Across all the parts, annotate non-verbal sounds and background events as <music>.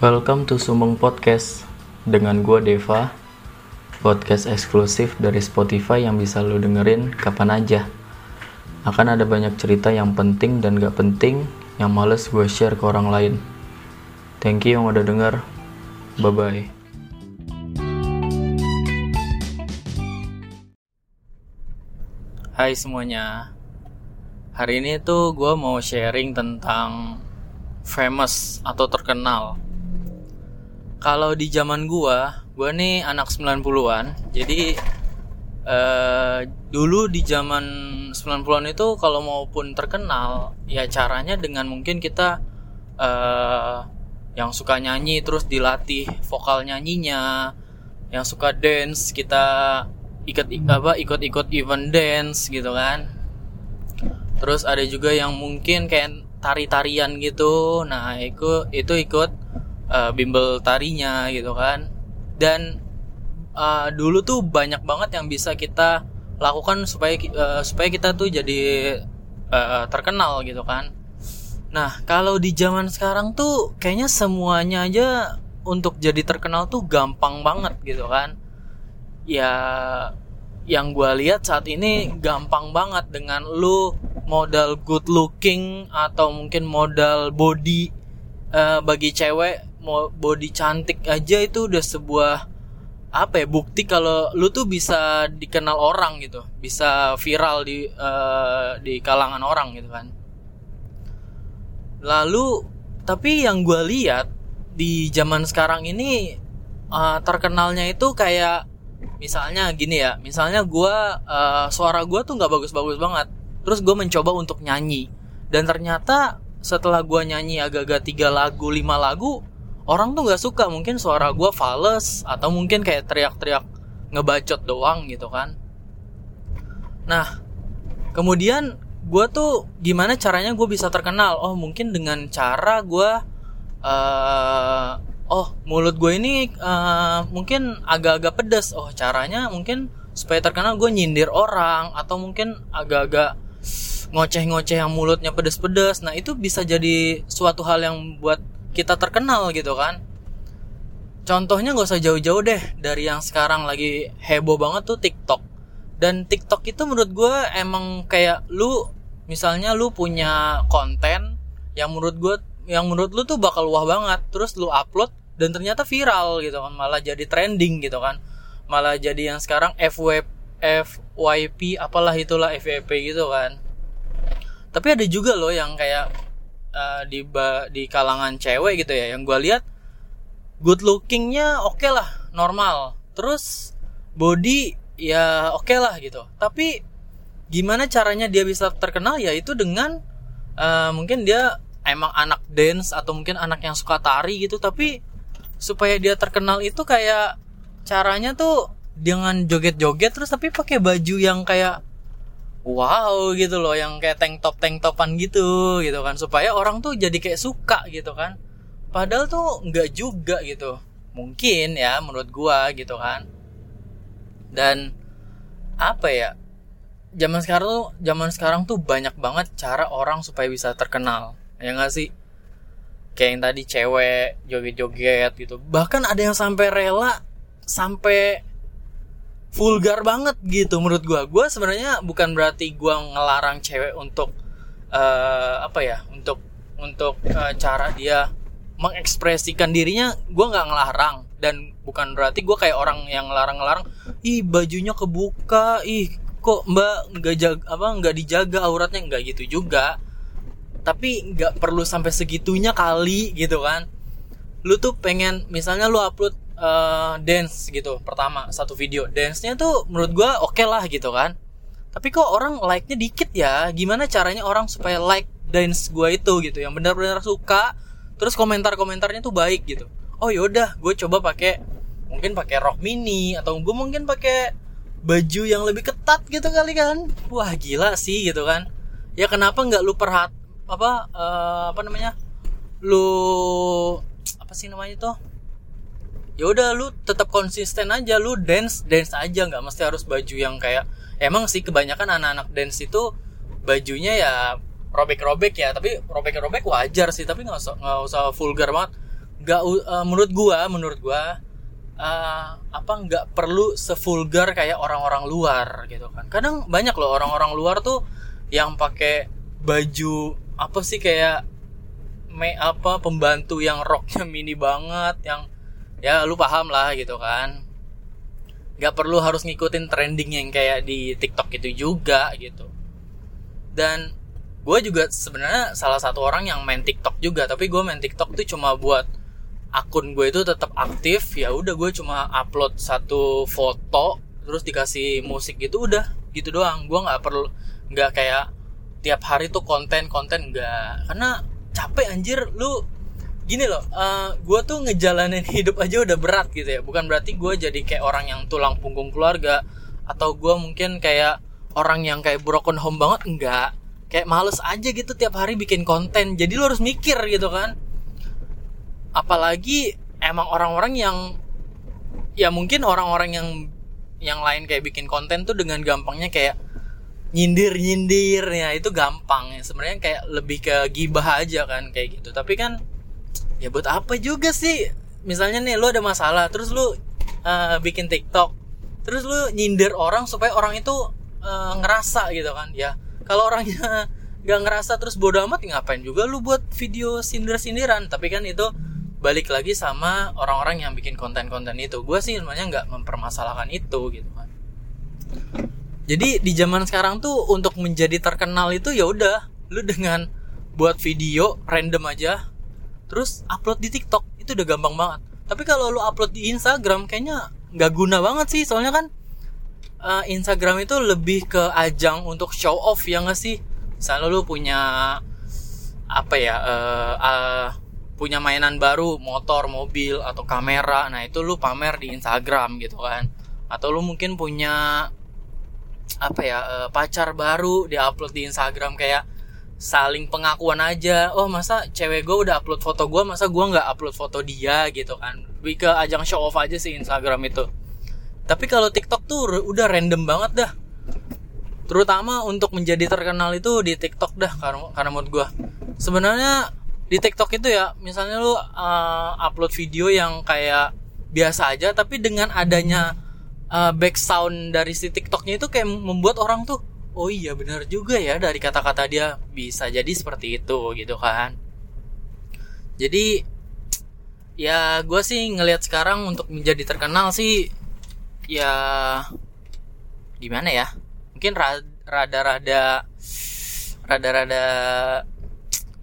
Welcome to Sumbang Podcast. Dengan gue Deva. Podcast eksklusif dari Spotify yang bisa lo dengerin kapan aja. Akan ada banyak cerita yang penting dan gak penting yang males gue share ke orang lain. Thank you yang udah denger. Bye bye Hai semuanya. Hari ini tuh gue mau sharing tentang famous atau terkenal kalau di zaman gua, gua nih anak 90-an. Jadi uh, dulu di zaman 90-an itu kalau maupun terkenal, ya caranya dengan mungkin kita uh, yang suka nyanyi terus dilatih vokal nyanyinya, yang suka dance kita ikut apa ikut-ikut event dance gitu kan. Terus ada juga yang mungkin kayak tari-tarian gitu. Nah, itu itu ikut uh, bimbel tarinya gitu kan. Dan uh, dulu tuh banyak banget yang bisa kita lakukan supaya uh, supaya kita tuh jadi uh, terkenal gitu kan. Nah kalau di zaman sekarang tuh kayaknya semuanya aja untuk jadi terkenal tuh gampang banget gitu kan. Ya yang gue lihat saat ini gampang banget dengan lu modal good looking atau mungkin modal body uh, bagi cewek mau body cantik aja itu udah sebuah apa ya bukti kalau lu tuh bisa dikenal orang gitu bisa viral di uh, di kalangan orang gitu kan. Lalu tapi yang gue lihat di zaman sekarang ini uh, terkenalnya itu kayak misalnya gini ya misalnya gue uh, suara gue tuh nggak bagus-bagus banget terus gue mencoba untuk nyanyi dan ternyata setelah gue nyanyi agak-agak tiga lagu lima lagu orang tuh nggak suka mungkin suara gue fals atau mungkin kayak teriak-teriak ngebacot doang gitu kan. Nah kemudian gue tuh gimana caranya gue bisa terkenal? Oh mungkin dengan cara gue uh, oh mulut gue ini uh, mungkin agak-agak pedas oh caranya mungkin supaya terkenal gue nyindir orang atau mungkin agak-agak ngoceh-ngoceh yang mulutnya pedas-pedas nah itu bisa jadi suatu hal yang buat kita terkenal gitu kan. Contohnya nggak usah jauh-jauh deh dari yang sekarang lagi heboh banget tuh TikTok. Dan TikTok itu menurut gue emang kayak lu misalnya lu punya konten yang menurut gue yang menurut lu tuh bakal wah banget terus lu upload dan ternyata viral gitu kan malah jadi trending gitu kan. Malah jadi yang sekarang FWP FYP apalah itulah FYP gitu kan. Tapi ada juga loh yang kayak uh, di di kalangan cewek gitu ya. Yang gue lihat good lookingnya oke okay lah normal. Terus body ya oke okay lah gitu. Tapi gimana caranya dia bisa terkenal? Ya itu dengan uh, mungkin dia emang anak dance atau mungkin anak yang suka tari gitu. Tapi supaya dia terkenal itu kayak caranya tuh dengan joget-joget terus tapi pakai baju yang kayak wow gitu loh yang kayak tank top tank topan gitu gitu kan. Supaya orang tuh jadi kayak suka gitu kan. Padahal tuh nggak juga gitu. Mungkin ya menurut gua gitu kan. Dan apa ya zaman sekarang tuh zaman sekarang tuh banyak banget cara orang supaya bisa terkenal. Ya nggak sih? Kayak yang tadi cewek joget-joget gitu. Bahkan ada yang sampai rela sampai vulgar banget gitu menurut gue gue sebenarnya bukan berarti gue ngelarang cewek untuk uh, apa ya untuk untuk uh, cara dia mengekspresikan dirinya gue nggak ngelarang. Dan bukan berarti gue kayak orang yang ngelarang-ngelarang ih bajunya kebuka ih kok mbak nggak jaga apa nggak dijaga auratnya. Nggak gitu juga. Tapi nggak perlu sampai segitunya kali gitu kan. Lu tuh pengen misalnya lu upload uh, dance gitu pertama satu video. Dance-nya tuh menurut gue oke okay lah gitu kan. Tapi kok orang like-nya dikit ya? Gimana caranya orang supaya like dance gue itu gitu yang benar-benar suka terus komentar-komentarnya tuh baik gitu. Oh yaudah gue coba pakai mungkin pakai rok mini atau gue mungkin pakai baju yang lebih ketat gitu kali kan. Wah gila sih gitu kan. Ya kenapa nggak lu perhat apa uh, apa namanya lu apa sih namanya tuh ya udah lu tetap konsisten aja lu dance dance aja nggak mesti harus baju yang kayak emang sih kebanyakan anak-anak dance itu bajunya ya robek-robek ya tapi robek-robek wajar sih tapi nggak usah nggak usah vulgar banget. Nggak uh, menurut gua menurut gua uh, apa nggak perlu sevulgar kayak orang-orang luar gitu kan. Kadang banyak loh orang-orang luar tuh yang pakai baju apa sih kayak me apa pembantu yang roknya mini banget yang ya lu paham lah gitu kan. Nggak perlu harus ngikutin trending yang kayak di TikTok itu juga gitu. Dan gue juga sebenarnya salah satu orang yang main TikTok juga tapi gue main TikTok tuh cuma buat akun gue itu tetap aktif. Ya udah gue cuma upload satu foto terus dikasih musik gitu udah gitu doang. Gue nggak perlu nggak kayak tiap hari tuh konten konten nggak. Karena capek anjir. Lu gini loh uh, eh, gue tuh ngejalanin <laughs> hidup aja udah berat gitu ya. Bukan berarti gue jadi kayak orang yang tulang punggung keluarga atau gue mungkin kayak orang yang kayak broken home banget enggak. Kayak males aja gitu tiap hari bikin konten jadi lu harus mikir gitu kan. Apalagi emang orang-orang yang ya mungkin orang-orang yang yang lain kayak bikin konten tuh dengan gampangnya kayak nyindir nyindir ya itu gampang. Ya sebenarnya kayak lebih ke gibah aja kan kayak gitu. Tapi kan ya buat apa juga sih? Misalnya nih lu ada masalah terus lu uh, bikin TikTok terus lu nyindir orang supaya orang itu uh, ngerasa gitu kan? Ya kalau orangnya <laughs> gak ngerasa terus bodo amat ngapain juga lu buat video sindir sindiran tapi kan itu balik lagi sama orang-orang yang bikin konten-konten itu. Gue sih sebenarnya nggak mempermasalahkan itu gitu kan jadi di zaman sekarang tuh untuk menjadi terkenal itu ya udah lu dengan buat video random aja terus upload di TikTok itu udah gampang banget. Tapi kalau lu upload di Instagram kayaknya nggak guna banget sih soalnya kan uh, Instagram itu lebih ke ajang untuk show off ya nggak sih? Misalnya lu punya apa ya uh, uh, punya mainan baru motor mobil atau kamera nah itu lu pamer di Instagram gitu kan. Atau lu mungkin punya apa ya pacar baru diupload di Instagram kayak saling pengakuan aja. Oh masa cewek gue udah upload foto gue masa gue nggak upload foto dia gitu kan? Lebih ke ajang show off aja sih Instagram itu. Tapi kalau TikTok tuh udah random banget dah. Terutama untuk menjadi terkenal itu di TikTok dah karena karena menurut gue sebenarnya di TikTok itu ya misalnya lu uh, upload video yang kayak biasa aja tapi dengan adanya uh, back sound dari si TikToknya itu kayak membuat orang tuh oh iya benar juga ya dari kata-kata dia bisa jadi seperti itu gitu kan. Jadi ya gue sih ngelihat sekarang untuk menjadi terkenal sih ya gimana ya? Mungkin rada-rada rada-rada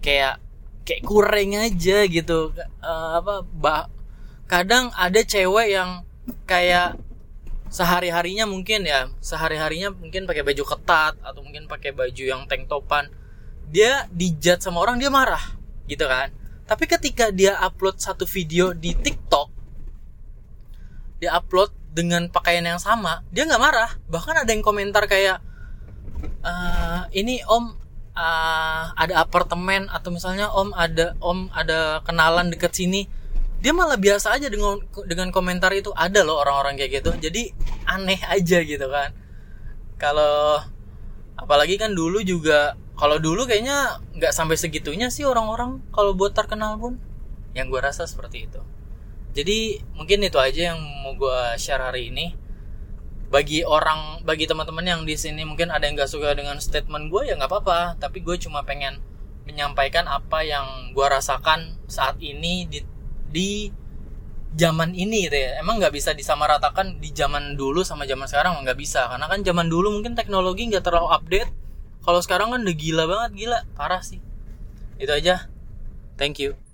kayak kayak kurang aja gitu. Uh, apa bah kadang ada cewek yang kayak sehari harinya mungkin ya sehari harinya mungkin pakai baju ketat atau mungkin pakai baju yang tank topan. Dia dijat sama orang dia marah gitu kan. Tapi ketika dia upload satu video di TikTok dia upload dengan pakaian yang sama dia nggak marah. Bahkan ada yang komentar kayak e, ini om uh, ada apartemen atau misalnya om ada om ada kenalan deket sini dia malah biasa aja dengan dengan komentar itu ada loh orang-orang kayak gitu. Jadi aneh aja gitu kan. Kalau apalagi kan dulu juga kalau dulu kayaknya nggak sampai segitunya sih orang-orang kalau buat terkenal pun. Yang gue rasa seperti itu. Jadi mungkin itu aja yang mau gue share hari ini. Bagi orang bagi teman-teman yang di sini mungkin ada yang gak suka dengan statement gue ya nggak apa-apa. Tapi gue cuma pengen menyampaikan apa yang gue rasakan saat ini di di zaman ini gitu ya emang nggak bisa disamaratakan di zaman dulu sama zaman sekarang? Nggak bisa karena kan zaman dulu mungkin teknologi nggak terlalu update. Kalau sekarang kan udah gila banget gila. Parah sih. Itu aja. Thank you